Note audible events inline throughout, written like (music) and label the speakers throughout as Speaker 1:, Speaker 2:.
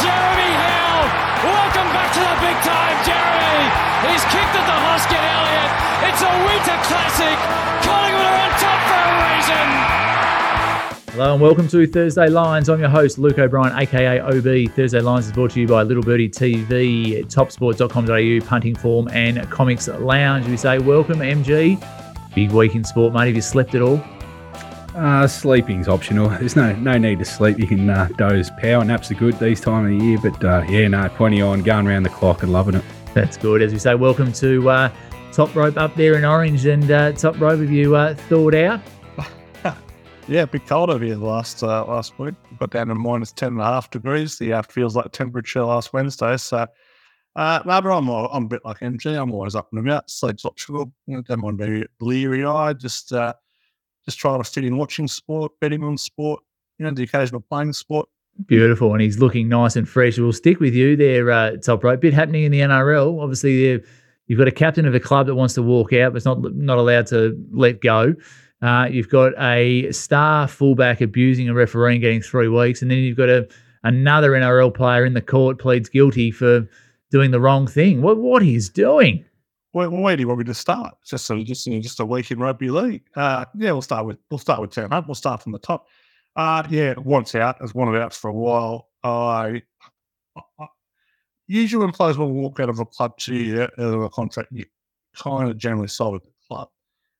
Speaker 1: Jeremy Hill. Welcome back to the big time, Jeremy. He's kicked at the Hoskin Elliott. It's a winter classic. Collingwood are on top for a reason.
Speaker 2: Hello and welcome to Thursday Lines. I'm your host, Luke O'Brien, aka OB. Thursday Lines is brought to you by Little Birdie TV, topsport.com.au, Punting Form, and Comics Lounge. We say, Welcome, MG. Big week in sport, mate. Have you slept at all?
Speaker 3: Uh, sleeping's optional. (laughs) There's no no need to sleep. You can uh, doze. Power naps are good these time of the year, but uh, yeah, no, plenty on, going around the clock and loving it.
Speaker 2: That's good. As we say, welcome to uh, Top Rope up there in Orange. And uh, Top Rope, have you uh, thawed out? (laughs)
Speaker 4: Yeah, a bit cold over here last uh, last week. Got down to minus ten and a half degrees. The uh, feels like temperature last Wednesday. So, uh, no, but I'm I'm a bit like MG. I'm always up and about. Sleep's optional. I don't mind being bleary eyed. Just uh, just trying to fit in watching sport, betting on sport. You know, the occasional playing sport.
Speaker 2: Beautiful, and he's looking nice and fresh. We'll stick with you there, uh, top rope. Bit happening in the NRL. Obviously, you've got a captain of a club that wants to walk out, but it's not not allowed to let go. Uh, you've got a star fullback abusing a referee and getting three weeks, and then you've got a another NRL player in the court pleads guilty for doing the wrong thing. What what he's doing?
Speaker 4: Where, where do you want me to start? Just a, just just a week in rugby league. Uh, yeah, we'll start with we'll start with turn up. We'll start from the top. Uh, yeah, once out as one of outs for a while. I, I usually when players will walk out of a club to you out of a contract, you kind of generally solve it. The club.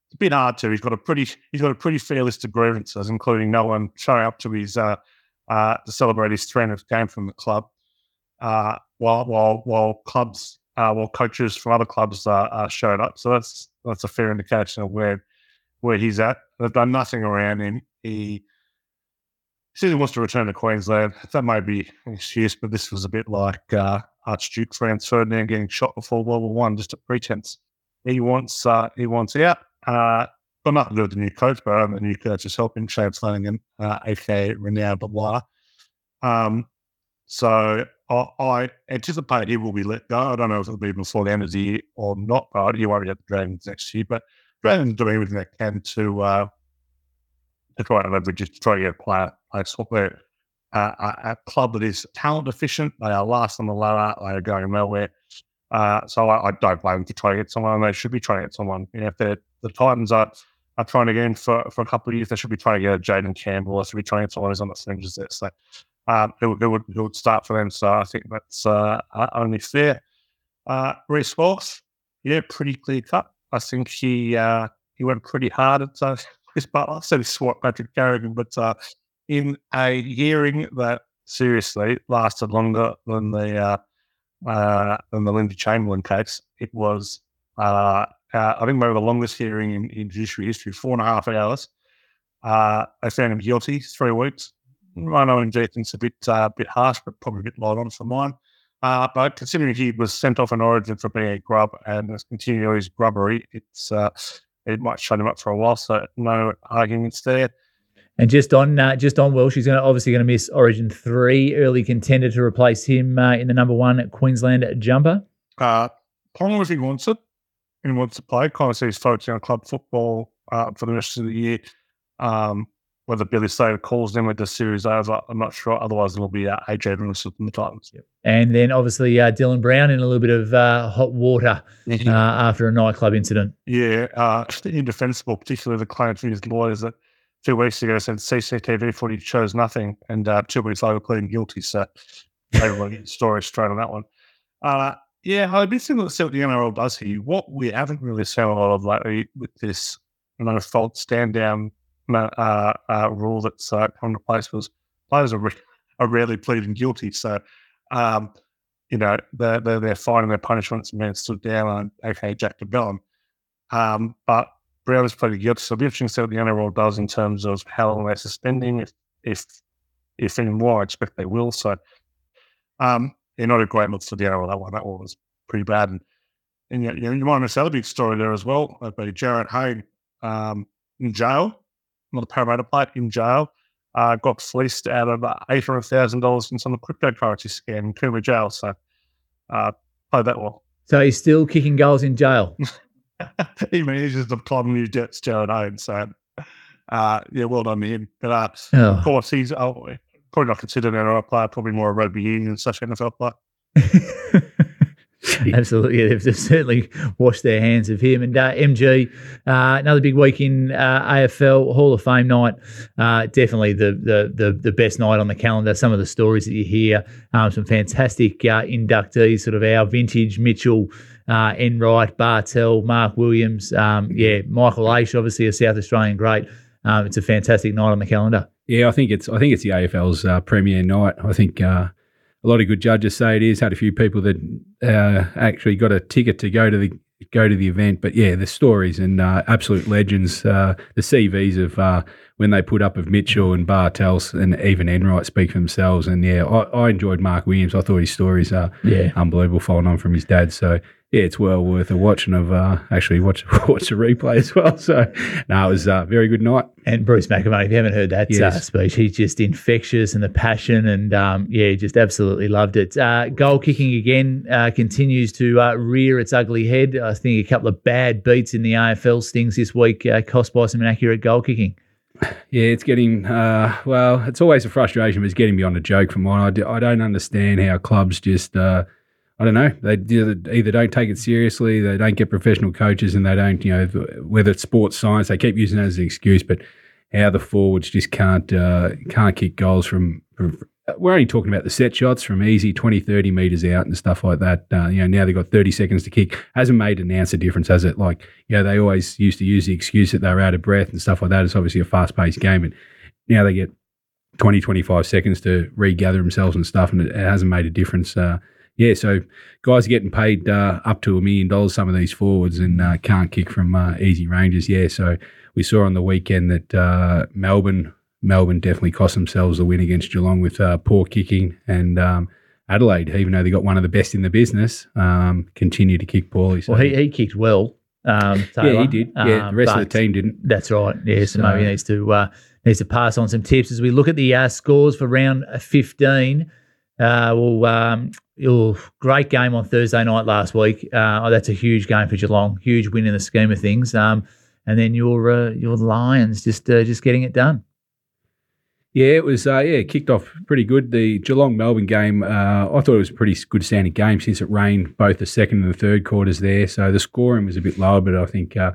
Speaker 4: It's a bit hard to. He's got a pretty he's got a pretty fair list of grievances, including no one showing up to his uh, uh, to celebrate his 300th game from the club. Uh, while while while clubs uh, while coaches from other clubs uh, uh, showed up. So that's that's a fair indication of where where he's at. They've done nothing around him. He says he wants to return to Queensland. That may be an excuse, but this was a bit like uh, Archduke Franz Ferdinand getting shot before World War One, just a pretense. He wants uh, he wants out. Uh, got do with the new coach, but um, the new coach is helping Chad Flanagan, uh, aka Blah. Um, so I, anticipate he will be let go. I don't know if it'll be before the end of the year or not, but he won't be at the Dragons next year. But Dragons doing everything they can to uh, to try and leverage to try to get a player. They're uh, a, club that is talent efficient. They are last on the ladder. They are going nowhere. Uh, so I, I don't blame them to try to get someone. They should be trying to get someone. You know, if the Titans are are trying to get in for, for a couple of years, they should be trying to get a Jayden Campbell. They should be trying to get someone who's on the fringes there. So um, it, would, it, would, it would start for them. So I think that's uh, only fair. Uh, Walsh, yeah, pretty clear cut. I think he uh, he went pretty hard at uh, (laughs) Chris Butler. Said he swat Patrick Carrigan, but uh, in a hearing that seriously lasted longer than the uh, uh, than the Lindsay Chamberlain case, it was uh, I think maybe the longest hearing in, in judiciary history, four and a half hours. They found him guilty, three weeks. I know MG thinks a bit uh, bit harsh, but probably a bit light on for mine. Uh, but considering he was sent off in Origin for being a grub and has continued his grubbery, it's uh, it might shut him up for a while. So no arguments there.
Speaker 2: And just on uh, just on Walsh, he's going to obviously going to miss Origin three, early contender to replace him uh, in the number one Queensland jumper.
Speaker 4: Uh, if he wants it, and wants to play, kind of sees focusing on club football uh, for the rest of the year. Um, whether Billy Slater calls them with the series over, I'm not sure. Otherwise, it'll be uh, AJ Brimson from the Titans.
Speaker 2: And then obviously uh, Dylan Brown in a little bit of uh, hot water uh, after a nightclub incident.
Speaker 4: Yeah, uh, indefensible, particularly the claim from his lawyers that two weeks ago said CCTV footage shows nothing, and uh, two weeks later pleading guilty. So everyone story straight on that one. Uh, yeah, I'd be interested to see what the NRL does here. What we haven't really seen a lot of lately with this no fault stand down uh, uh, rule that's uh, come into place was players are, re- are rarely pleading guilty. So, um, you know, they're, they're, they're finding their punishments and being stood down on, okay, Jack de Belin. Um, but Brown has pleaded guilty. So it'll be interesting to see what the NRL does in terms of how long they're suspending, if, if, if any more, I expect they will. So, um, yeah, not a great look for the NRL, that one. That one was pretty bad. And, and you, you might miss another big story there as well. That'd be Jarryd Hayne um, in jail not a Parramatta player in jail, uh, got fleeced out of uh, $800,000 in some cryptocurrency scam in Cooma jail. So, uh, played that well.
Speaker 2: So he's still kicking goals in jail. (laughs)
Speaker 4: he manages to climb new debts, Jarryd Hayne. So, uh, yeah, well done to him. But uh,
Speaker 2: Oh.
Speaker 4: of course, he's oh, probably not considered an NRL player, probably more a rugby union slash NFL player. (laughs) (laughs)
Speaker 2: Absolutely, they've, they've certainly washed their hands of him. And uh, MG, uh, another big week in uh, AFL Hall of Fame night. Uh, definitely the, the the the best night on the calendar. Some of the stories that you hear, um, some fantastic uh, inductees, sort of our vintage Mitchell. Uh, Enright, Bartel, Mark Williams, um, yeah, Michael Aish, obviously a South Australian great. Um, it's a fantastic night on the calendar.
Speaker 3: Yeah, I think it's I think it's the AFL's uh, premier night. I think uh, a lot of good judges say it is. Had a few people that uh, actually got a ticket to go to the go to the event. But yeah, the stories and uh, absolute legends, uh, the CVs of uh, when they put up of Mitchell and Bartels and even Enright speak for themselves. And yeah, I, I enjoyed Mark Williams. I thought his stories are
Speaker 2: Yeah.
Speaker 3: unbelievable, following on from his dad. So yeah, it's well worth a watching of uh, actually watch (laughs) watch the replay as well. So no, it was a very good night.
Speaker 2: And Bruce McAvaney, if you haven't heard that uh, speech, he's just infectious and the passion, and um, yeah, just absolutely loved it. Uh, goal kicking again uh, continues to uh, rear its ugly head. I think a couple of bad beats in the AFL stings this week uh, cost by some inaccurate goal kicking.
Speaker 3: Yeah, it's getting, uh, well, it's always a frustration, but it's getting beyond a joke for mine. I, do, I don't understand how clubs just, uh, I don't know, they either, don't take it seriously, they don't get professional coaches, and they don't, you know, whether it's sports science, they keep using it as an excuse, but how the forwards just can't uh, can't kick goals from, from we're only talking about the set shots from easy 20 30 meters out and stuff like that. Uh, you know now they've got 30 seconds to kick. Hasn't made an ounce of difference has it? Like you know they always used to use the excuse that they were out of breath and stuff like that. It's obviously a fast-paced game and now they get 20 25 seconds to regather themselves and stuff and it, it hasn't made a difference uh, yeah so guys are getting paid uh, up to a million dollars some of these forwards and uh, can't kick from uh, easy ranges yeah so we saw on the weekend that uh, melbourne Melbourne definitely cost themselves the win against Geelong with uh, poor kicking, and um, Adelaide, even though they got one of the best in the business, um, continue to kick poorly. So,
Speaker 2: Well, he, he kicked well. Um,
Speaker 3: yeah, he did. Yeah,
Speaker 2: Um,
Speaker 3: the rest of the team didn't.
Speaker 2: That's right. Yeah, so,
Speaker 3: So-
Speaker 2: maybe he needs to uh, needs to pass on some tips as we look at the uh, scores for round fifteen. Uh, well, um, your great game on Thursday night last week. Uh, oh, that's a huge game for Geelong. Huge win in the scheme of things. Um, and then your uh, your Lions just uh, just getting it done.
Speaker 3: Yeah, it was. Uh, yeah, kicked off pretty good. The Geelong Melbourne game, uh, I thought it was a pretty good standing game since it rained both the second and the third quarters there. So the scoring was a bit lower, but I think uh,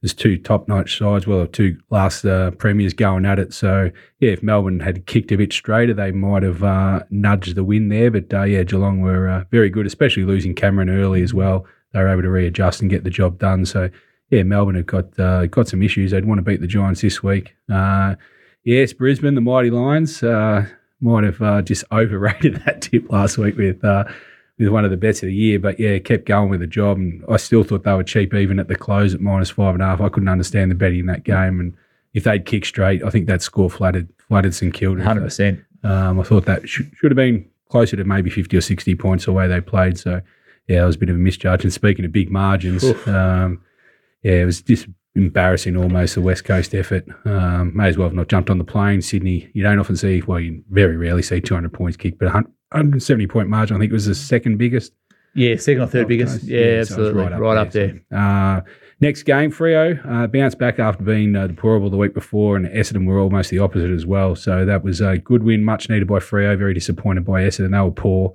Speaker 3: there's two top notch sides, well, two last uh, premiers going at it. So yeah, if Melbourne had kicked a bit straighter, they might have uh, nudged the win there. But uh, yeah, Geelong were uh, very good, especially losing Cameron early as well. They were able to readjust and get the job done. So yeah, Melbourne have got uh, got some issues. They'd want to beat the Giants this week. Uh, yes, Brisbane, the Mighty Lions, might have just (laughs) overrated that tip last week with with one of the bets of the year. But yeah, kept going with the job, and I still thought they were cheap even at the close at minus five and a half. I couldn't understand the betting in that game, and if they'd kicked straight, I think that score flooded flooded St Kilda.
Speaker 2: Hundred percent.
Speaker 3: Um, I thought that should, should have been closer to maybe 50 or 60 points the way they played. So, yeah, it was a bit of a misjudge. And speaking of big margins, um, yeah, it was just embarrassing almost the West Coast effort. Um, may as well have not jumped on the plane. Sydney, you don't often see, well, you very rarely see 200 points kicked, but 100 170 point margin, I think it was the second biggest.
Speaker 2: Yeah, second or third
Speaker 3: Gold
Speaker 2: biggest.
Speaker 3: Coast.
Speaker 2: Yeah,
Speaker 3: so it was
Speaker 2: absolutely. right up, there.
Speaker 3: So, uh, next game, Freo uh, bounced back after being uh, deplorable the week before, and Essendon were almost the opposite as well. So that was a good win, much needed by Freo. Very disappointed by Essendon. They were poor.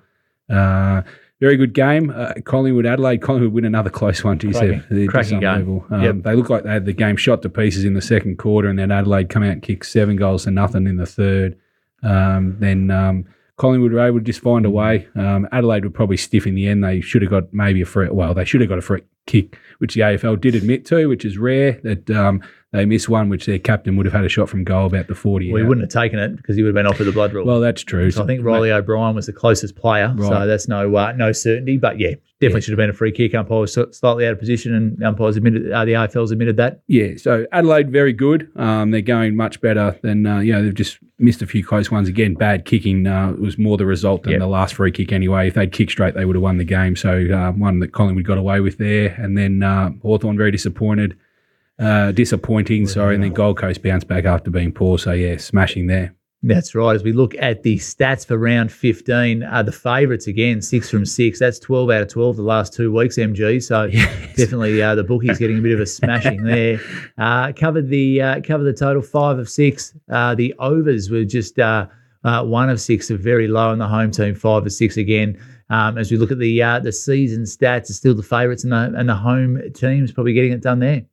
Speaker 3: Uh, very good game. Uh, Collingwood, Adelaide. Collingwood win another close one. Geez,
Speaker 2: Cracking-
Speaker 3: they're, they're
Speaker 2: cracking game.
Speaker 3: Um,
Speaker 2: Yep.
Speaker 3: They look like they had the game shot to pieces in the second quarter, and then Adelaide come out and kick seven goals to nothing in the third. Um, then um, Collingwood were able to just find a way. Um, Adelaide were probably stiff in the end. They should have got maybe a free. Well, they should have got a free kick, which the AFL did admit to, which is rare. That um, they missed one, which their captain would have had a shot from goal about the forty.
Speaker 2: We
Speaker 3: out.
Speaker 2: wouldn't have taken it because he would have been off offered the blood rule.
Speaker 3: Well, that's true.
Speaker 2: So I think Reilly O'Brien was the closest player, so that's no uh, no certainty. But yeah, definitely
Speaker 3: Yeah.
Speaker 2: should have been a free kick. Umpire was slightly out of position, and umpires admitted uh, the AFL's admitted that.
Speaker 3: Yeah, so Adelaide very good. Um, they're going much better than uh, you know. They've just missed a few close ones again. Bad kicking uh, was more the result than
Speaker 2: Yep.
Speaker 3: the last free kick anyway. If they'd kicked straight, they would have won the game. So uh, one that Collingwood got away with there, and then uh, Hawthorn very disappointed, uh, disappointing. Sorry, and then Gold Coast bounced back after being poor. So yeah, smashing there.
Speaker 2: That's right. As we look at the stats for round 15, uh, the favourites again, six from six. That's 12 out of 12 the last two weeks, MG. So (laughs) definitely uh, the bookies getting a bit of a smashing (laughs) there. Uh, covered the uh, covered the total five of six. Uh, the overs were just uh, uh, one of six, are very low on the home team, five of six again. Um, as we look at the uh, the season stats, are still the favourites, and the and the home team's probably getting it done there.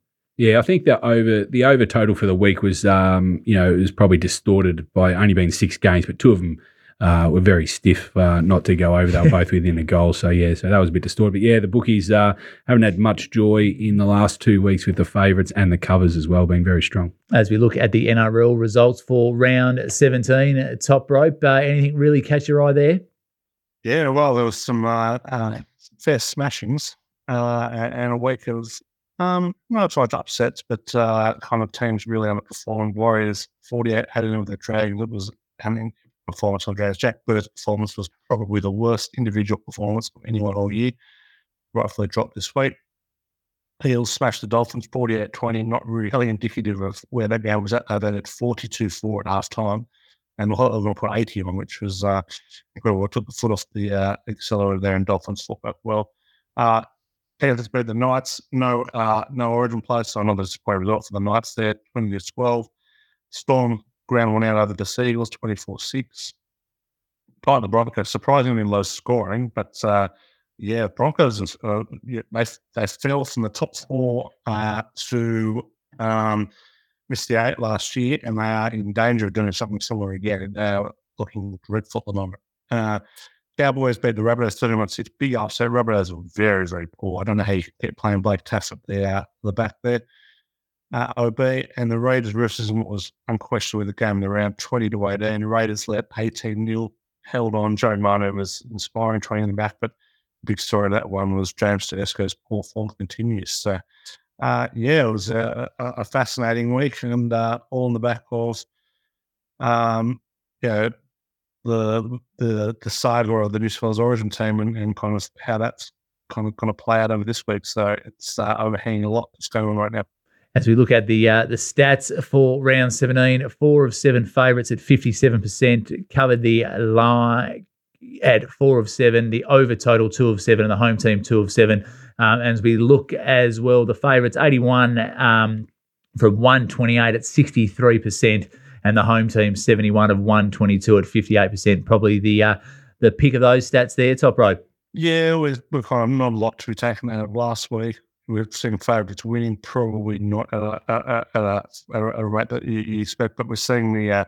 Speaker 3: Yeah, I think the over the over total for the week was um, you know it was probably distorted by only being six games, but two of them uh, were very stiff uh, not to go over. They were both within a goal. So, yeah, so that was a bit distorted. But, yeah, the bookies uh, haven't had much joy in the last two weeks with the favourites and the covers as well, being very strong.
Speaker 2: As we look at the NRL results for round 17, top rope, uh, anything really catch your eye there?
Speaker 4: Yeah, well, there was some uh, uh, fair smashings and a week of, um, well, it's like upsets, but kind of teams really underperformed. Warriors 48 had in with their Dragons. It was an performance on games. Jack Bird's performance was probably the worst individual performance of anyone all year. Rightfully dropped this week. Eels smashed the Dolphins 48 20, not really indicative of where that game was at. They had 42 4 at half time. And we're going to put 80 on, which was uh, incredible. Took the foot off the uh, accelerator there, and Dolphins fought back well. Uh, Panthers beat the Knights. No, uh, no Origin play, so another disappointing result for the Knights there, 20 to 12. Storm ground one out over the Seagulls, 24 6. Part the Broncos, surprisingly low scoring, but uh, yeah, Broncos, uh, they, they fell from the top four uh, to um, missed the eight last year, and they are in danger of doing something similar again. They're looking dreadful at the moment. Uh, Cowboys beat the Rabbitohs 31 6. Big upset. Rabbitohs were very, very poor. I don't know how you keep playing Blake up there, the back there uh, OB, and the Raiders versus was unquestionably the game in the round 20 to 18. The Raiders let 18 nil held on. Joe Manu was inspiring training in the back, but the big story of that one was James Tedesco's poor form continues. So, uh, yeah, it was a, a fascinating week, and uh, all in the back of, um, you know, the the the saga of the New South Wales Origin team and, and kind of how that's kind of going to play out over this week. So it's uh, overhanging a lot that's going on right now
Speaker 2: as we look at the uh, the stats for round 17, four of seven favourites at 57%, covered the line at four of seven, the over total two of seven, and the home team two of seven. Um, as we look as well, the favourites 81 um, from 128 at 63%, and the home team 71 of 122 at 58%. Probably the uh, the pick of those stats there, top row.
Speaker 4: Yeah, we've, kind of not a lot to be taken out of last week we've seen favourites winning, probably not at a, at a, at a rate that you, you, expect, but we're seeing the uh,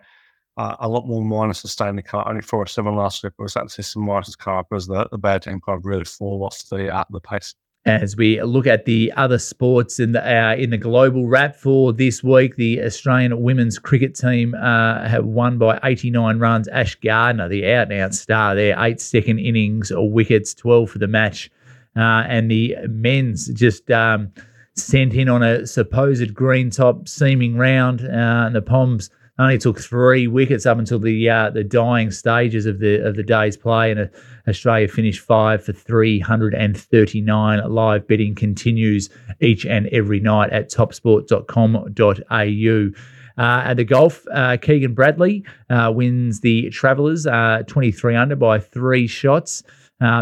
Speaker 4: uh, a lot more minuses in the car. Only four or seven last week, we're starting to see some minuses come up the, the bad team kind of really fall off the uh, the pace.
Speaker 2: As we look at the other sports in the uh, in the global wrap for this week, the Australian women's cricket team uh, have won by 89 runs. Ash Gardner, the out and out star there, eight second innings, or wickets, 12 for the match. Uh, and the men's just um, sent in on a supposed green top seaming round, uh, and the Poms only took three wickets up until the uh, the dying stages of the of the day's play, and uh, Australia finished five for 339. Live betting continues each and every night at topsport.com.au. Uh, at the golf, uh, Keegan Bradley uh, wins the Travelers uh, 23 under by three shots.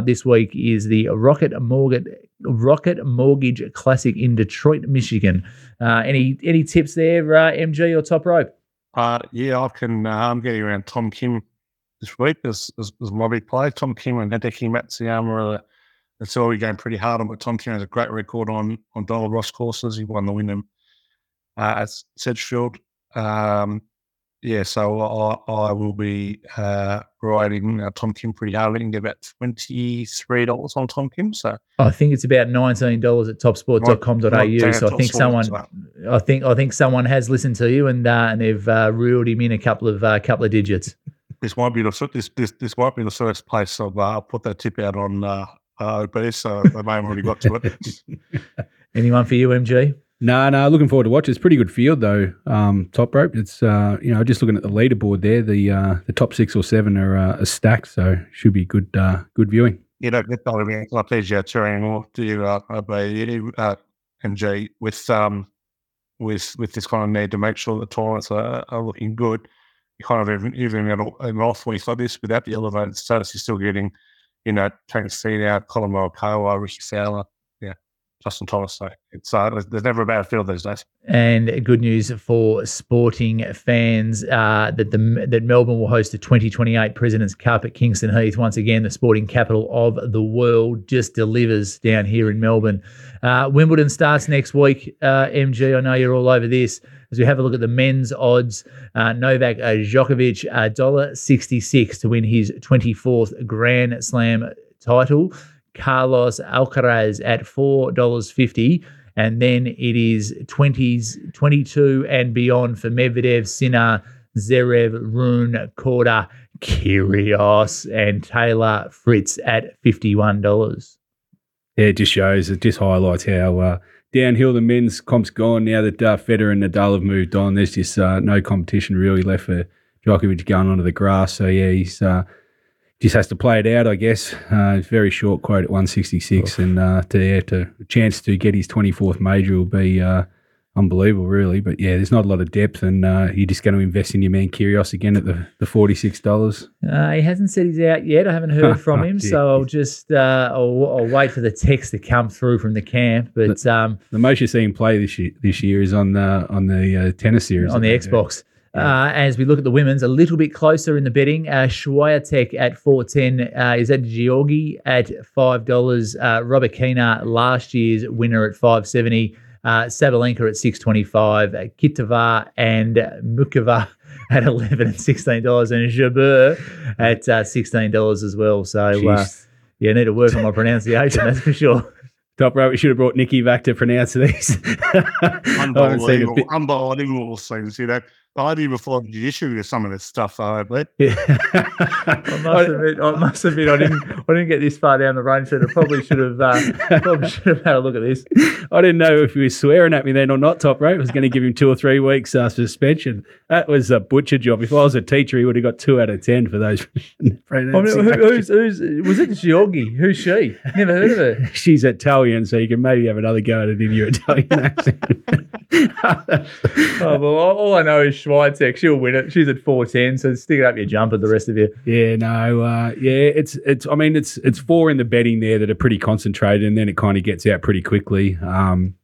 Speaker 2: This week is the Rocket Mortgage Rocket Mortgage Classic in Detroit, Michigan. Uh, any any tips there, uh, MG or top rope?
Speaker 4: Uh, yeah, I can. Uh, I'm getting around Tom Kim this week as, as, as my big play. Tom Kim and Hideki Matsuyama are it's already going pretty hard on, but Tom Kim has a great record on on Donald Ross courses. He won the Wyndham uh, at Sedgefield. Um, yeah, so I, I will be uh, riding uh, Tom Kim pretty hard. I get about twenty three dollars on Tom Kim. So
Speaker 2: I think it's about nineteen dollars at topsport.com.au. So I think someone, I think I think someone has listened to you and uh, and they've uh, reeled him in a couple of uh, couple of digits.
Speaker 4: This might be the this this this might be the first place I've uh, put that tip out on uh, OB. So they may have already got to it. (laughs)
Speaker 2: Anyone for you, MG?
Speaker 3: No, no, looking forward to watch. It's pretty good field though. Um, top rope. It's uh, you know just looking at the leaderboard there. The uh, the top six or seven are, uh, stacked, so should be good uh, good viewing.
Speaker 4: You don't get like PGA Tour anymore, do you? Uh, uh, MG with um with with this kind of need to make sure the tournaments are, are looking good. You kind of even even an off week like this without the elevated status, you're still getting, you know, Tony Finau, Collin Morikawa, Rickie Fowler, Justin Thomas. So it's uh, there's, never a bad field these days.
Speaker 2: And good news for sporting fans uh, that the that Melbourne will host the 2028 Presidents Cup at Kingston Heath. Once again, the sporting capital of the world just delivers down here in Melbourne. Uh, Wimbledon starts next week. Uh, MG, I know you're all over this. As we have a look at the men's odds, uh, Novak Djokovic, $1.66 to win his 24th Grand Slam title. Carlos Alcaraz at $4.50. And then it is 20s, 22 and beyond for Medvedev, Sinner, Zverev, Rune, Korda, Kyrgios, and Taylor Fritz at $51.
Speaker 3: Yeah, it just shows, it just highlights how uh, downhill the men's comp's gone now that uh, Federer and Nadal have moved on. There's just uh, no competition really left for Djokovic going onto the grass. So, yeah, he's uh, just has to play it out, I guess. Uh, very short quote at 166, and uh, to, yeah, to a chance to get his 24th major will be uh, unbelievable, really. But yeah, there's not a lot of depth, and uh, you're just going to invest in your man Kyrgios again at the, the $46.
Speaker 2: Uh, he hasn't said he's out yet. I haven't heard (laughs) from him, so I'll just uh, I'll, I'll, wait for the text to come through from the camp. But
Speaker 3: the,
Speaker 2: um,
Speaker 3: the most you're seeing play this year, this year is on the on the tennis series
Speaker 2: on the Xbox. Uh, as we look at the women's, a little bit closer in the betting. Uh, Swiatek at four ten uh, is at Georgi at five dollars. Uh, Rybakina, last year's winner at five seventy. Uh, Sabalenka at six twenty five. Uh, Kvitova and Muchova (laughs) at eleven and sixteen dollars, and Jabeur at uh, sixteen dollars as well. So uh, yeah, I need to work on my pronunciation. that's for sure.
Speaker 3: Top right, we should have brought Nikki back to pronounce these. (laughs)
Speaker 4: unbelievable, unbelievable scene. See that I do before the issue with some of this stuff, though, but
Speaker 2: yeah. I must admit, I must admit, I didn't, I didn't get this far down the range, so I probably should have, uh, probably should have had a look at this.
Speaker 3: I didn't know if he was swearing at me then or not. Top rope I was going to give him two or three weeks uh, suspension. That was a butcher job. If I was a teacher, he would have got two out of ten for those. (laughs) I mean,
Speaker 2: who, who's, who's, was it Giorgi? Who's she? Never heard of her. (laughs)
Speaker 3: She's Italian, so you can maybe have another go at it in your Italian (laughs) accent.
Speaker 2: oh, well, all I know is Schweitzer. She'll win it. She's at four ten, so stick it up your jumper. The rest of you.
Speaker 3: Yeah, no, uh, yeah, it's it's. I mean, it's it's four in the betting there that are pretty concentrated, and then it kind of gets out pretty quickly. Um,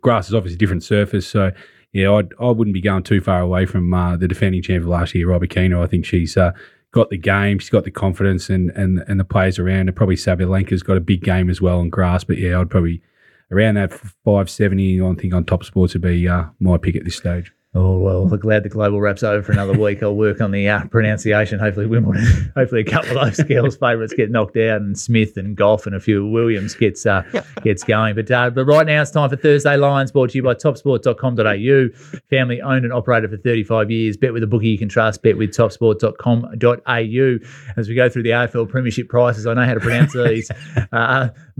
Speaker 3: grass is obviously a different surface, so yeah, I'd, I wouldn't be going too far away from uh, the defending champion last year, Rybakina. I think she's uh, got the game, she's got the confidence, and and and the players around her. Probably Sabalenka's got a big game as well on grass, but yeah, I'd probably around that 570. I think on top sports would be uh, my pick at this stage.
Speaker 2: Oh well, I'm glad the global wraps over for another week. I'll work on the uh, pronunciation. Hopefully, Wimbledon. (laughs) Hopefully, a couple of those girls' favourites get knocked out, and Smith and Golf and a few Williams gets uh, gets going. But uh, but right now it's time for Thursday Lines, brought to you by TopSport.com.au. Family owned and operated for 35 years. Bet with a bookie you can trust. Bet with TopSport.com.au. As we go through the AFL Premiership prices, I know how to pronounce these. (laughs)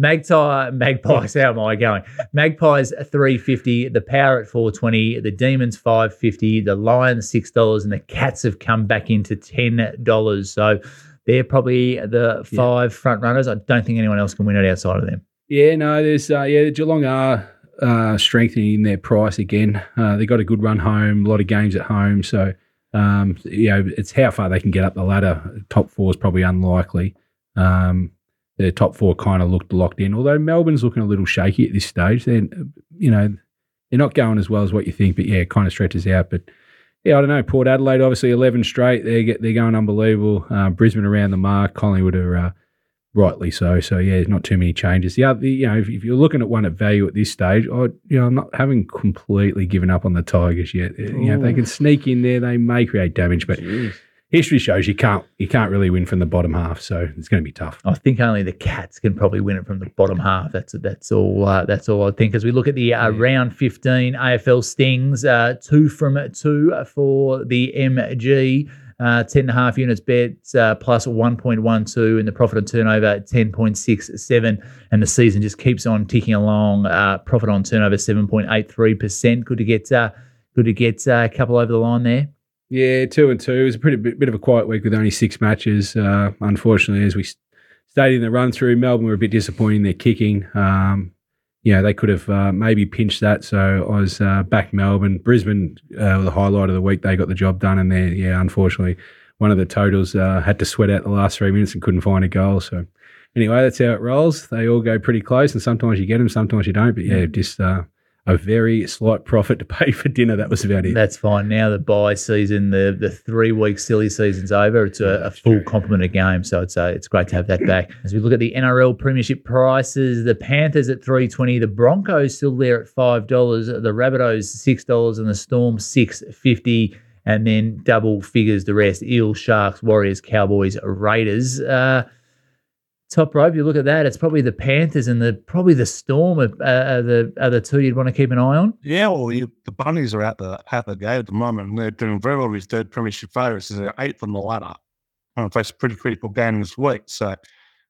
Speaker 2: Magpie, Magpies. How am I going? Magpies 350. The Power at 420. The Demons 550. The Lions six dollars, and the Cats have come back into ten dollars. So they're probably the five yeah. front runners. I don't think anyone else can win it outside of them.
Speaker 3: Yeah, no, there's uh, yeah, Geelong are uh, strengthening their price again. Uh, they got a good run home, a lot of games at home, so um, you know it's how far they can get up the ladder. Top four is probably unlikely. Um, the top four kind of looked locked in. Although Melbourne's looking a little shaky at this stage. They're, you know, they're not going as well as what you think, but yeah, it kind of stretches out. But yeah, I don't know. Port Adelaide, obviously, 11 straight. They're, they're going unbelievable. Uh, Brisbane around the mark. Collingwood are uh, rightly so. So yeah, there's not too many changes. The other, you know, if, if, you're looking at one at value at this stage, I, you know, I'm not having completely given up on the Tigers yet. Ooh. You know, if they can sneak in there, they may create damage, but. Jeez history shows you can't you can't really win from the bottom half, so it's going to be tough.
Speaker 2: I think only the Cats can probably win it from the bottom half. That's that's all. Uh, that's all I think. As we look at the uh, yeah. round fifteen AFL Stings, uh, two from two for the MG. Uh, 10 and a half units bet uh, plus 1.12 and the profit on turnover 10.67 and the season just keeps on ticking along uh, profit on turnover 7.83% good to get uh, good to get uh, a couple over the line there
Speaker 3: yeah, two and two. It was a pretty bit, bit of a quiet week with only six matches. Uh, unfortunately, as we stated in the run through, Melbourne were a bit disappointing in their kicking. Um, you know, they could have uh, maybe pinched that. So I was uh, back Melbourne. Brisbane, uh, the highlight of the week, they got the job done. And then, yeah, unfortunately, one of the totals uh, had to sweat out the last three minutes and couldn't find a goal. So anyway, that's how it rolls. They all go pretty close, and sometimes you get them, sometimes you don't. But yeah, just uh, a very slight profit to pay for dinner. That was about it.
Speaker 2: That's fine. Now the buy season, the the three week silly season's over. It's a, a full complement of games, so it's uh, it's great to have that back. As we look at the NRL Premiership prices, the Panthers at three twenty, the Broncos still there at five dollars, the Rabbitohs six dollars, and the Storm six fifty. And then double figures the rest: Eels, Sharks, Warriors, Cowboys, Raiders. Uh, top rope, you look at that, it's probably the Panthers and the probably the Storm are, are the are the two you'd want to keep an eye on.
Speaker 4: Yeah, well, you, the Bunnies are out the out the gate at the moment, and they're doing very well with third premiership favourites. They're eighth on the ladder, and face a pretty critical game this week. So,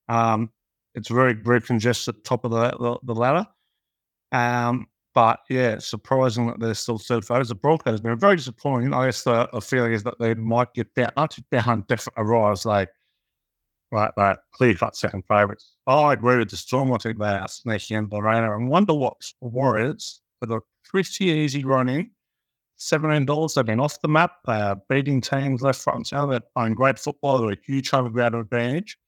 Speaker 4: um, it's very very congested at the top of the the, the ladder. Um, but yeah, it's surprising that they're still third favourites. The Broncos have been very disappointing. I guess the, the feeling is that they might get down, not down, definitely rise. Like right, right, clear cut second favourites. Oh, I agree with the Storm. I think they are sneaking in the arena. And wonder what Warriors with a pretty easy running, seventeen dollars. They've been off the map. They are beating teams left, front, and center. They're playing great football. They're a huge home ground advantage.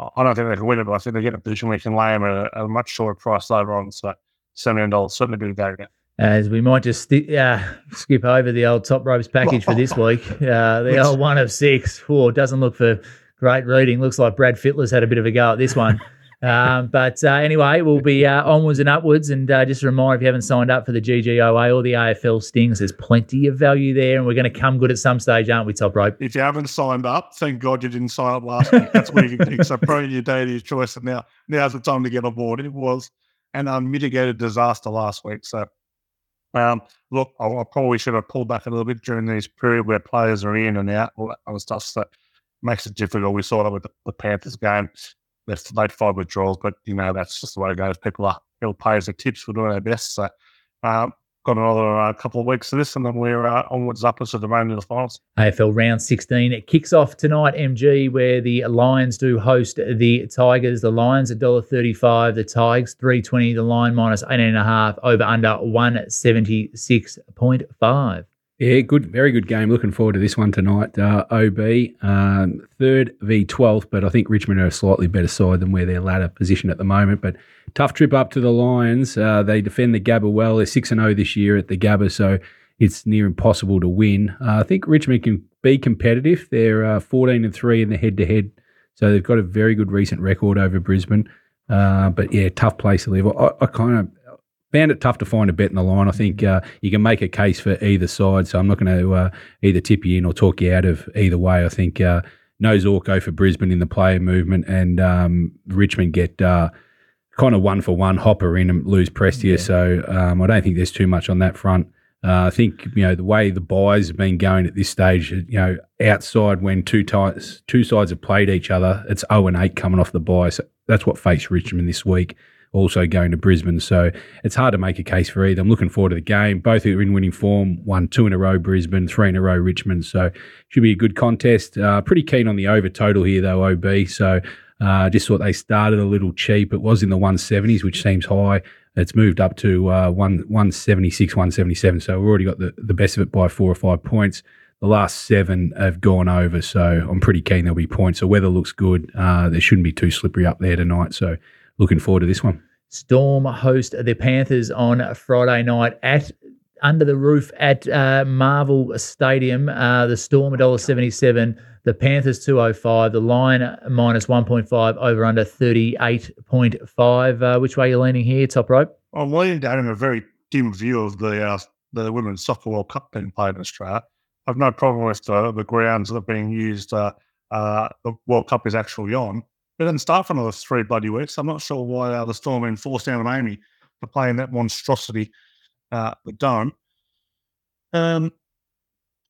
Speaker 4: I don't think they can win it, but I think they get a position where we can lay them at a, a much shorter price later on. So seventeen dollars certainly be a go again.
Speaker 2: As we might just sti- uh, skip over the old top ropes package for this (laughs) week. Uh, the old one of six. Four doesn't look for great reading. Looks like Brad Fittler's had a bit of a go at this one. (laughs) um, but uh, anyway, we'll be uh, onwards and upwards. And uh, just a reminder if you haven't signed up for the GGOA or the AFL Stings, there's plenty of value there. And we're going to come good at some stage, aren't we, Top Rope?
Speaker 4: If you haven't signed up, thank God you didn't sign up last week. That's where you can think. So (laughs) probably your day of your choice. And now, now's the time to get on board. It was an unmitigated disaster last week. So um, look, I, I, probably should have pulled back a little bit during this period where players are in and out, all that kind of stuff. So makes it difficult. We saw that with the, the Panthers game. They've late five withdrawals, but you know that's just the way it goes. People are people pay us their tips. We're doing our best. So um, got another uh, couple of weeks of this, and then we're uh, onwards upwards to the round of the finals.
Speaker 2: AFL round 16. It kicks off tonight, MG, where the Lions do host the Tigers. The Lions $1.35, the Tigers 320, the line minus 18.5, over under 176.5.
Speaker 3: Yeah, good, very good game. Looking forward to this one tonight. Uh, OB, um, third v 12th, but I think Richmond are a slightly better side than where their ladder position at the moment. But tough trip up to the Lions. Uh, they defend the Gabba well. They're 6 and 0 this year at the Gabba, so it's near impossible to win. Uh, I think Richmond can be competitive. They're uh, 14 and 3 in the head to head, so they've got a very good recent record over Brisbane. Uh, but yeah, tough place to live. I, I kind of found it tough to find a bet in the line. I think uh, you can make a case for either side, so I'm not going to uh, either tip you in or talk you out of either way. I think uh, no Zorko for Brisbane in the player movement, and um, Richmond get uh, kind of one for one Hopper in and lose Prestia. Yeah. So um, I don't think there's too much on that front. Uh, I think you know the way the buys have been going at this stage. You know, outside when two ties, two sides have played each other, it's zero and eight coming off the buy. So that's what faced Richmond this week also going to Brisbane. So it's hard to make a case for either. I'm looking forward to the game. Both are in winning form. One, two in a row, Brisbane, three in a row, Richmond. So should be a good contest. Uh, pretty keen on the over total here, though, OB. So uh, just thought they started a little cheap. It was in the 170s, which seems high. It's moved up to uh, one, 176, 177. So we've already got the, the best of it by four or five points. The last seven have gone over, so I'm pretty keen there'll be points. The weather looks good. Uh, there shouldn't be too slippery up there tonight. So looking forward to this one.
Speaker 2: Storm host the Panthers on Friday night at under the roof at uh, Marvel Stadium. Uh, the Storm $1.77, the Panthers 205, the line minus 1.5 over under 38.5. Uh, which way are you leaning here, top rope?
Speaker 4: I'm leaning down in a very dim view of the uh, the Women's Soccer World Cup being played in Australia. I've no problem with the, the grounds that are being used. Uh, uh, the World Cup is actually on. It didn't start for another three bloody weeks. I'm not sure why uh, the Storm been forced down on AAMI for playing that monstrosity, uh, the Dome. Um,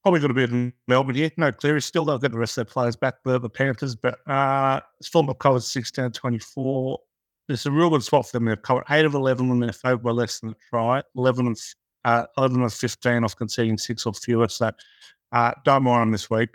Speaker 4: probably got a bit in Melbourne here. No Cleary still. They'll get the rest of their players back, the, the Panthers. But uh, Storm have covered 16 24. It's a real good spot for them. They've covered 8 of 11 when they're favoured by less than a try, 11 of, uh, 11 of 15 off conceding six or fewer. So uh, don't mind them this week.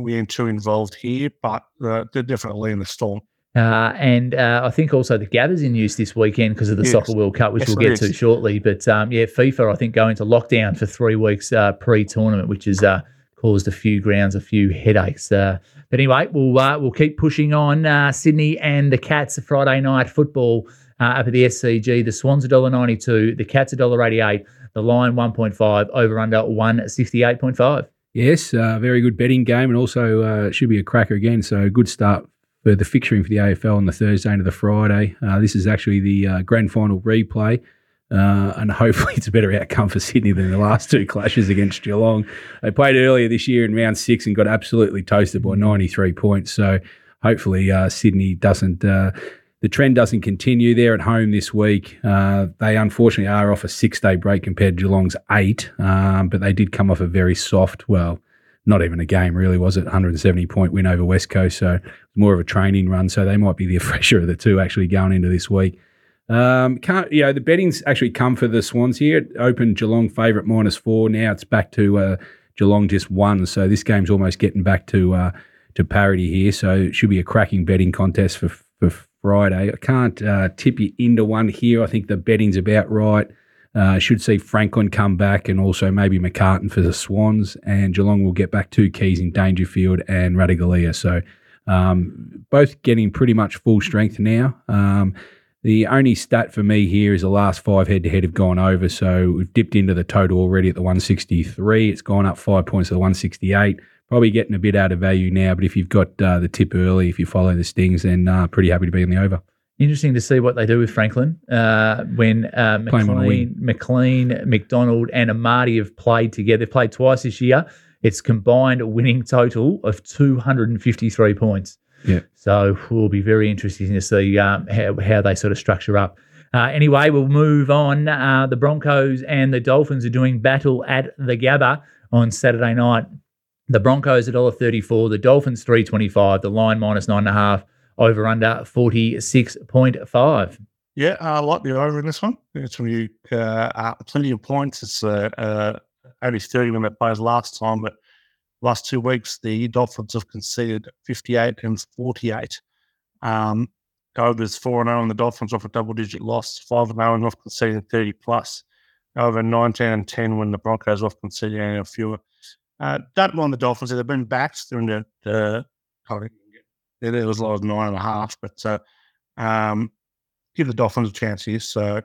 Speaker 4: We're too involved here, but uh, they're definitely in the storm.
Speaker 2: Uh, and uh, I think also the Gabba's in use this weekend because of the yes. Soccer World Cup, which yes, we'll get to shortly. But um, yeah, FIFA, I think, going to lockdown for three weeks uh, pre tournament, which has uh, caused a few grounds a few headaches. Uh, but anyway, we'll uh, we'll keep pushing on. Uh, Sydney and the Cats Friday night football uh, up at the SCG. The Swans $1.92, the Cats $1.88, the line 1.5, over under 168.5.
Speaker 3: Yes, uh, very good betting game, and also uh, should be a cracker again. So good start for the fixturing for the AFL on the Thursday into the Friday. Uh, this is actually the uh, grand final replay. Uh, and (laughs) hopefully it's a better outcome for Sydney than the last two clashes against Geelong. They played earlier this year in round six and got absolutely toasted by 93 points. So hopefully uh, Sydney doesn't the trend doesn't continue. They're at home this week. Uh, they unfortunately are off a six day break compared to Geelong's eight, um, but they did come off a very soft, well, not even a game really, was it? 170 point win over West Coast. So more of a training run. So they might be the (laughs) fresher of the two actually going into this week. Um, can't you know the betting's actually come for the Swans here. It opened Geelong favourite minus four. Now it's back to uh, Geelong just one. So this game's almost getting back to uh, to parity here. So it should be a cracking betting contest for for Friday. I can't uh, tip you into one here. I think the betting's about right. Uh, should see Franklin come back and also maybe McCartin for the Swans. And Geelong will get back two keys in Dangerfield and Ratugolea. So um, both getting pretty much full strength now. Um, the only stat for me here is the last five head to head have gone over. So we've dipped into the total already at the 163. It's gone up five points to the 168. Probably getting a bit out of value now, but if you've got uh, the tip early, if you follow the stings, then uh, pretty happy to be in the over.
Speaker 2: Interesting to see what they do with Franklin uh, when uh, McLean, McLean, McDonald, and Amartey have played together. They've played twice this year. It's combined a winning total of 253 points.
Speaker 3: Yeah.
Speaker 2: So we'll be very interesting to see um, how, how they sort of structure up. Uh, anyway, we'll move on. Uh, the Broncos and the Dolphins are doing battle at the Gabba on Saturday night. The Broncos at $1.34, the Dolphins 325, the line minus nine and a half, over under 46.5.
Speaker 4: Yeah, I like the over in this one. It's when you uh, plenty of points. It's uh, uh, only 30 when they played last time, but last two weeks, the Dolphins have conceded 58 and 48. Um, overs 4 0 and the Dolphins off a double digit loss, 5 0 and off conceding 30 plus. Over 19 and 10 when the Broncos off conceding a fewer. Uh, that one, the Dolphins, they've been backed. In the, the it was low as nine and a half, but uh, um, give the Dolphins a chance here. So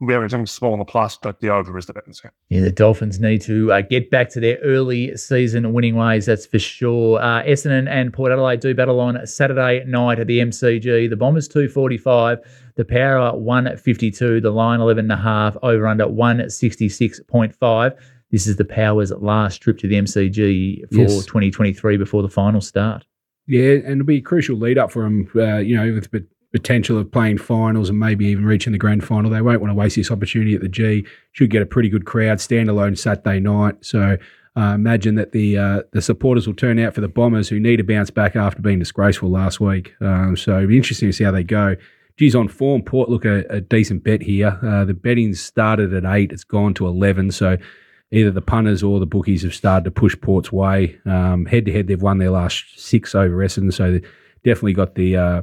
Speaker 4: we have everything small on the plus, but the over is the better.
Speaker 2: Yeah, the Dolphins need to uh, get back to their early season winning ways, that's for sure. Uh, Essendon and Port Adelaide do battle on Saturday night at the MCG. The Bombers 245, the Power 152, the line 11.5, over under 166.5. This is the Powers' last trip to the MCG for yes. 2023 before the final start.
Speaker 3: Yeah, and it'll be a crucial lead up for them, uh, you know, with the potential of playing finals and maybe even reaching the grand final. They won't want to waste this opportunity at the G. Should get a pretty good crowd, standalone Saturday night. So uh, imagine that the uh, the supporters will turn out for the Bombers, who need to bounce back after being disgraceful last week. Um, so it'll be interesting to see how they go. Geez, on form, Port look a, a decent bet here. Uh, the betting started at eight; it's gone to eleven. So either the punters or the bookies have started to push Port's way. Head to head, they've won their last six over Essendon, so definitely got the uh,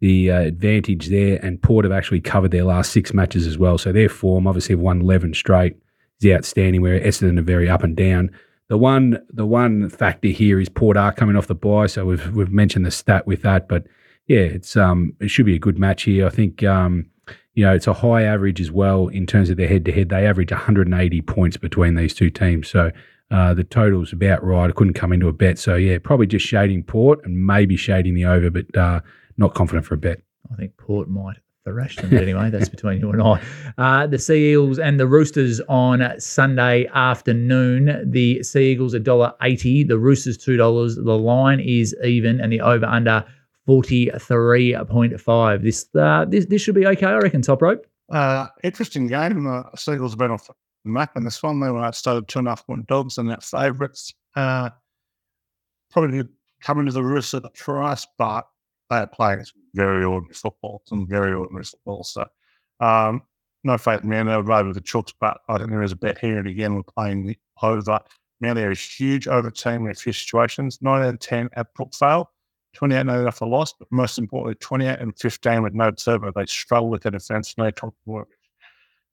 Speaker 3: the uh, advantage there. And Port have actually covered their last six matches as well, so their form obviously have won eleven straight is outstanding. Where Essendon are very up and down. The one the one factor here is Port are coming off the bye, so we've we've mentioned the stat with that, but yeah, it's um it should be a good match here. I think um you know, it's a high average as well in terms of their head to head. They average 180 points between these two teams. So uh, the total's about right. I couldn't come into a bet. So yeah, probably just shading Port and maybe shading the over, but uh, not confident for a bet.
Speaker 2: I think Port might thrash them. But anyway, that's between you and I. (laughs) Uh, the Sea Eagles and the Roosters on Sunday afternoon. The Sea Eagles $1.80, the Roosters $2. The line is even and the over under 43.5. This, uh, this this should be okay, I reckon, top rope.
Speaker 4: Uh, interesting game. The Seagulls have been off the map in this one. They were started two and a half point dogs and their favourites. Uh, probably coming to the risk of the price, but they are playing very ordinary football, some very ordinary football. So, um, no faith in man. They would rather the Chooks, but I think there is a bet here. And again, we're playing the over. Now, they're a huge over team in a few situations. 9 out of 10 at Brookvale. 28 no after loss, but most importantly, 28 and 15 with no turbo. They struggle with the defense, no work.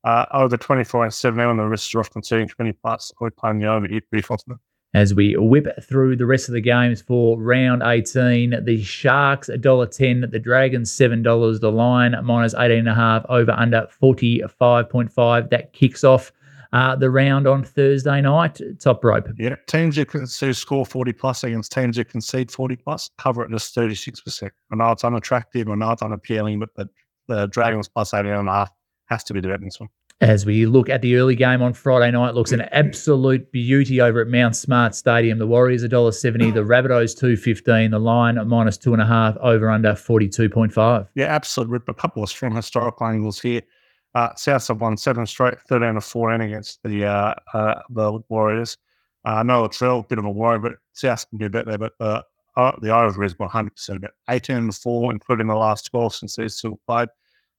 Speaker 4: Uh, over 24 and 7 on the risks are off conceding 20 plus. We're playing the over here pretty confident.
Speaker 2: As we whip through the rest of the games for round 18, the Sharks $1.10, the Dragons $7, the line minus 18.5, over under 45.5. That kicks off uh, the round on Thursday night, top rope.
Speaker 4: Yeah, teams who can who score 40 plus against teams who concede 40 plus cover it just 36%. I know it's unattractive, I know it's unappealing, but the, the Dragons plus 18.5 has to be the bet in this one.
Speaker 2: As we look at the early game on Friday night, looks an absolute beauty over at Mount Smart Stadium. The Warriors $1.70, the Rabbitohs two fifteen, the line minus two and a half, over under forty two point five.
Speaker 4: Yeah, absolute rip. A couple of strong historical angles here. Uh, Souths have won seven straight, 13 to 14 against the uh, uh, the Warriors. Uh, I know a bit of a worry, but South can do better there. But uh, uh, the over is 100% about 18 and 4, including the last 12 since these two played.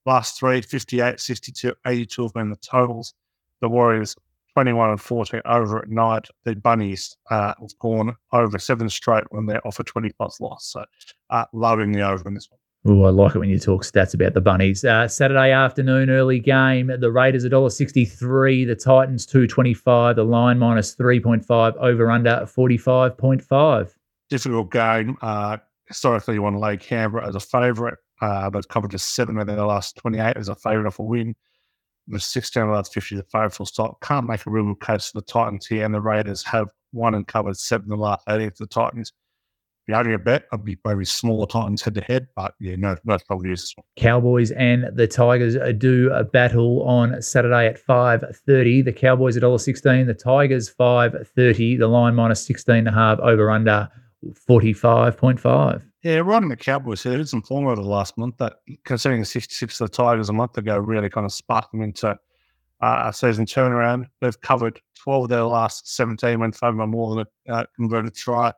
Speaker 4: Last three, 58, 62, 82 have been the totals. The Warriors 21 and 14 over at night. The Bunnies uh, have gone over seven straight when they're off a 20 plus loss. So uh, loving the over in this one.
Speaker 2: Oh, I like it when you talk stats about the bunnies. Uh, Saturday afternoon, early game. The Raiders $1.63, the Titans 225, the line minus 3.5, over under 45.5.
Speaker 4: Difficult game. Uh, historically, you want to lay Canberra as a favourite. Uh, but covered just seven of their last 28 as a favourite a win. The 16 of the last 50 the favourite full stop. Can't make a real case for the Titans here, and the Raiders have won and covered seven of the last 80 for the Titans. The only a bet, I'd be maybe smaller Titans head to head, but yeah, no, that's probably is.
Speaker 2: Cowboys and the Tigers do a battle on Saturday at 5.30. The Cowboys at $1.16, the Tigers 5.30, the line minus 16.5, over under 45.5.
Speaker 4: Yeah, right in the Cowboys. Here, is some form over the last month that, considering the 66 of the Tigers a month ago, really kind of sparked them into uh, a season turnaround. They've covered 12 of their last 17 when favored by more than a uh, converted try.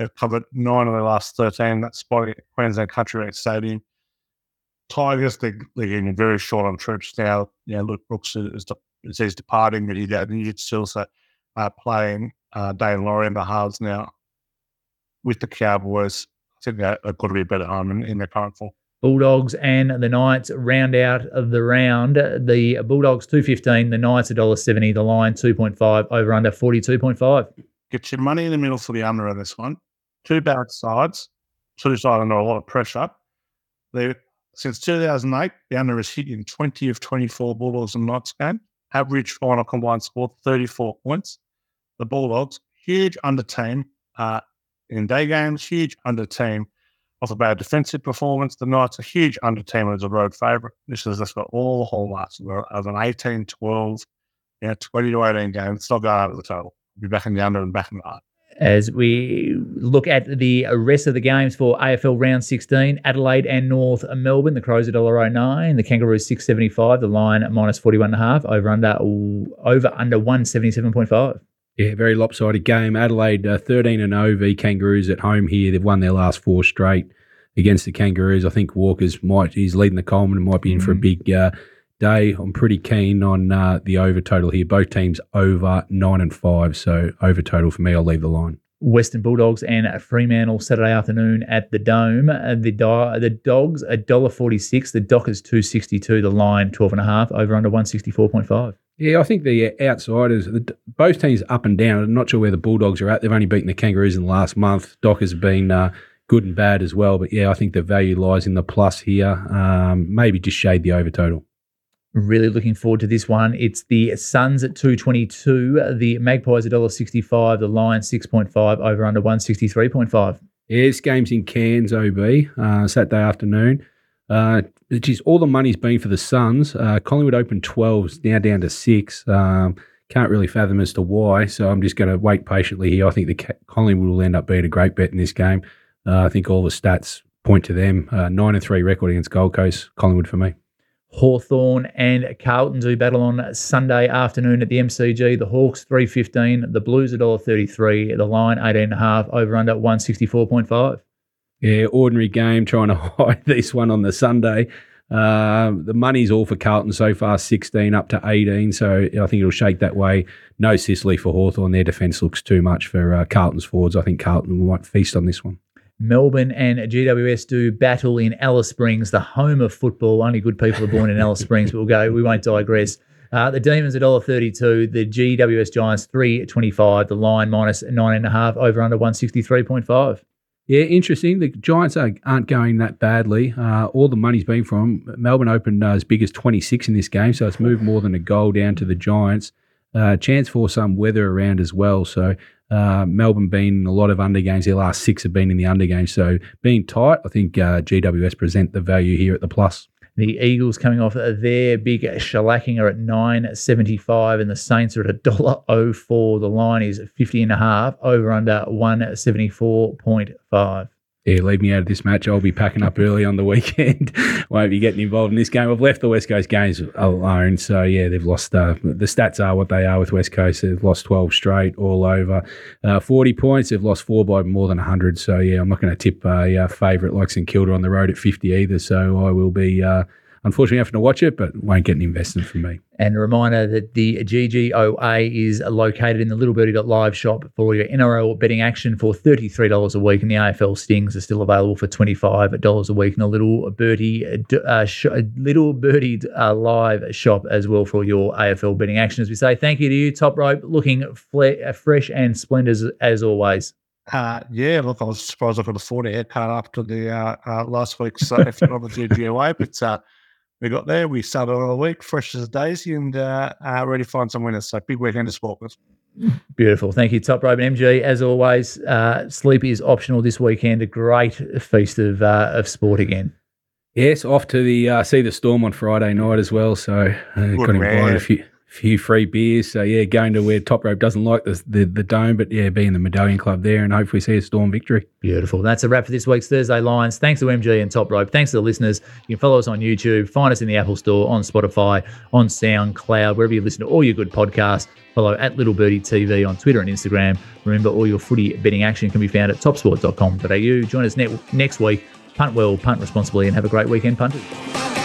Speaker 4: They've covered nine of their last 13. That's at Queensland Country Road Stadium. Tigers, they, they're getting very short on troops now. Yeah, Luke Brooks is, is he's departing, but he he's still so, uh, playing uh, Daine Laurie in the halves now with the Cowboys. I think that they've got to be a better arm in, in their current form.
Speaker 2: Bulldogs and the Knights round out of the round. The Bulldogs two fifteen, the Knights a dollar seventy, the line two point five, over under forty two point five.
Speaker 4: Get your money in the middle for the under of this one. Two bad sides, two sides under a lot of pressure. They since two thousand eight, the under is hit in twenty of twenty four Bulldogs and Knights game. Average final combined score thirty four points. The Bulldogs huge under team. Uh, in day games, huge under team off a bad defensive performance. The Knights a huge under team as a road favourite. This has just got all the hallmarks of an 18 12, you know, 20 to 18 game. It's not going out of the total. Be back in the under and back in the up.
Speaker 2: As we look at the rest of the games for AFL round 16, Adelaide and North Melbourne, the Crows at $1.09, the Kangaroos 675, the line at minus 41.5, over under over under 177.5.
Speaker 3: Yeah, very lopsided game. Adelaide uh, 13 and 0 v Kangaroos at home here. They've won their last four straight against the Kangaroos. I think Walker's might he's leading the Coleman and might be in mm. for a mm. big uh, day. I'm pretty keen on uh, the over total here. Both teams over nine and five, so over total for me. I'll leave the line.
Speaker 2: Western Bulldogs and Fremantle Saturday afternoon at the Dome. Uh, the do- the Dogs a dollar forty six. The Dockers two sixty two. The line twelve and a half. Over under one sixty four point five.
Speaker 3: Yeah, I think the outsiders, the, both teams up and down. I'm not sure where the Bulldogs are at. They've only beaten the Kangaroos in the last month. Dockers have been uh, good and bad as well. But yeah, I think the value lies in the plus here. Um, maybe just shade the over total.
Speaker 2: Really looking forward to this one. It's the Suns at 222, the Magpies at $1.65, the Lions 6.5, over under 163.5.
Speaker 3: Yeah, game's in Cairns, OB, uh, Saturday afternoon. Uh, geez, all the money's been for the Suns. Uh, Collingwood opened 12s, now down to six. Um, can't really fathom as to why, so I'm just going to wait patiently here. I think the Collingwood will end up being a great bet in this game. Uh, I think all the stats point to them. Uh, nine and three record against Gold Coast, Collingwood for me.
Speaker 2: Hawthorn and Carlton do battle on Sunday afternoon at the MCG. The Hawks three fifteen, the Blues $1.33, the line eighteen and a half, over under one sixty four point five.
Speaker 3: Yeah, ordinary game trying to (laughs) hide this one on the Sunday. Uh, the money's all for Carlton so far, 16 up to 18. So I think it'll shake that way. No Sicily for Hawthorn. Their defence looks too much for uh, Carlton's forwards. I think Carlton might feast on this one.
Speaker 2: Melbourne and GWS do battle in Alice Springs, the home of football. Only good people are born in Alice Springs, we'll go, we won't digress. Uh, the Demons at $1.32, the GWS Giants 325, the line minus nine and a half, over under 163.5.
Speaker 3: Yeah, interesting. The Giants are, aren't going that badly. Uh, all the money's been from Melbourne opened uh, as big as 26 in this game, so it's moved more than a goal down to the Giants. Uh, chance for some weather around as well. So uh, Melbourne been a lot of under games. Their last six have been in the under games. So being tight, I think uh, GWS present the value here at the plus.
Speaker 2: The Eagles coming off their big shellacking are at 9.75 and the Saints are at $1.04. (laughs) The line is 50 and a half, over under 174.5.
Speaker 3: Yeah, leave me out of this match. I'll be packing up early on the (laughs) weekend. (laughs) Won't be getting involved in this game. I've left the West Coast games alone. So, yeah, they've lost. Uh, the stats are what they are with West Coast. They've lost 12 straight all over. Uh, 40 points. They've lost four by more than 100. So, yeah, I'm not going to tip a uh, favourite like St Kilda on the road at 50 either. So, I will be uh, unfortunately having to watch it, but won't get an investment from me.
Speaker 2: And a reminder that the GGOA is located in the Little Birdie live shop for your NRL betting action for $33 a week. And the AFL Stings are still available for $25 a week. in a Little Birdie, uh, sh- Little Birdie uh, live shop as well for your AFL betting action. As we say, thank you to you, Top Rope, looking fle- fresh and splendid as, as always.
Speaker 4: Uh, yeah, look, I was surprised I could afford a haircut after the uh, uh, last week's uh, (laughs) effort on the GGOA, but uh, we got there. We started on the week, fresh as a daisy, and uh, uh, ready to find some winners. So big weekend of sport.
Speaker 2: Beautiful. Thank you, Top Rope and MG. As always, uh, sleep is optional this weekend. A great feast of uh, of sport again.
Speaker 3: Yes, off to the uh, see the storm on Friday night as well. So uh, got invited a few few free beers. So yeah, going to where Top Rope doesn't like the, the, the dome, but yeah, being the Medallion Club there, and hopefully see a Storm victory.
Speaker 2: Beautiful. That's a wrap for this week's Thursday Lines. Thanks to MG and Top Rope. Thanks to the listeners. You can follow us on YouTube, find us in the Apple Store, on Spotify, on SoundCloud, wherever you listen to all your good podcasts. Follow at Little Birdie TV on Twitter and Instagram. Remember, all your footy betting action can be found at topsport.com.au. Join us ne- next week. Punt well, punt responsibly, and have a great weekend, punters.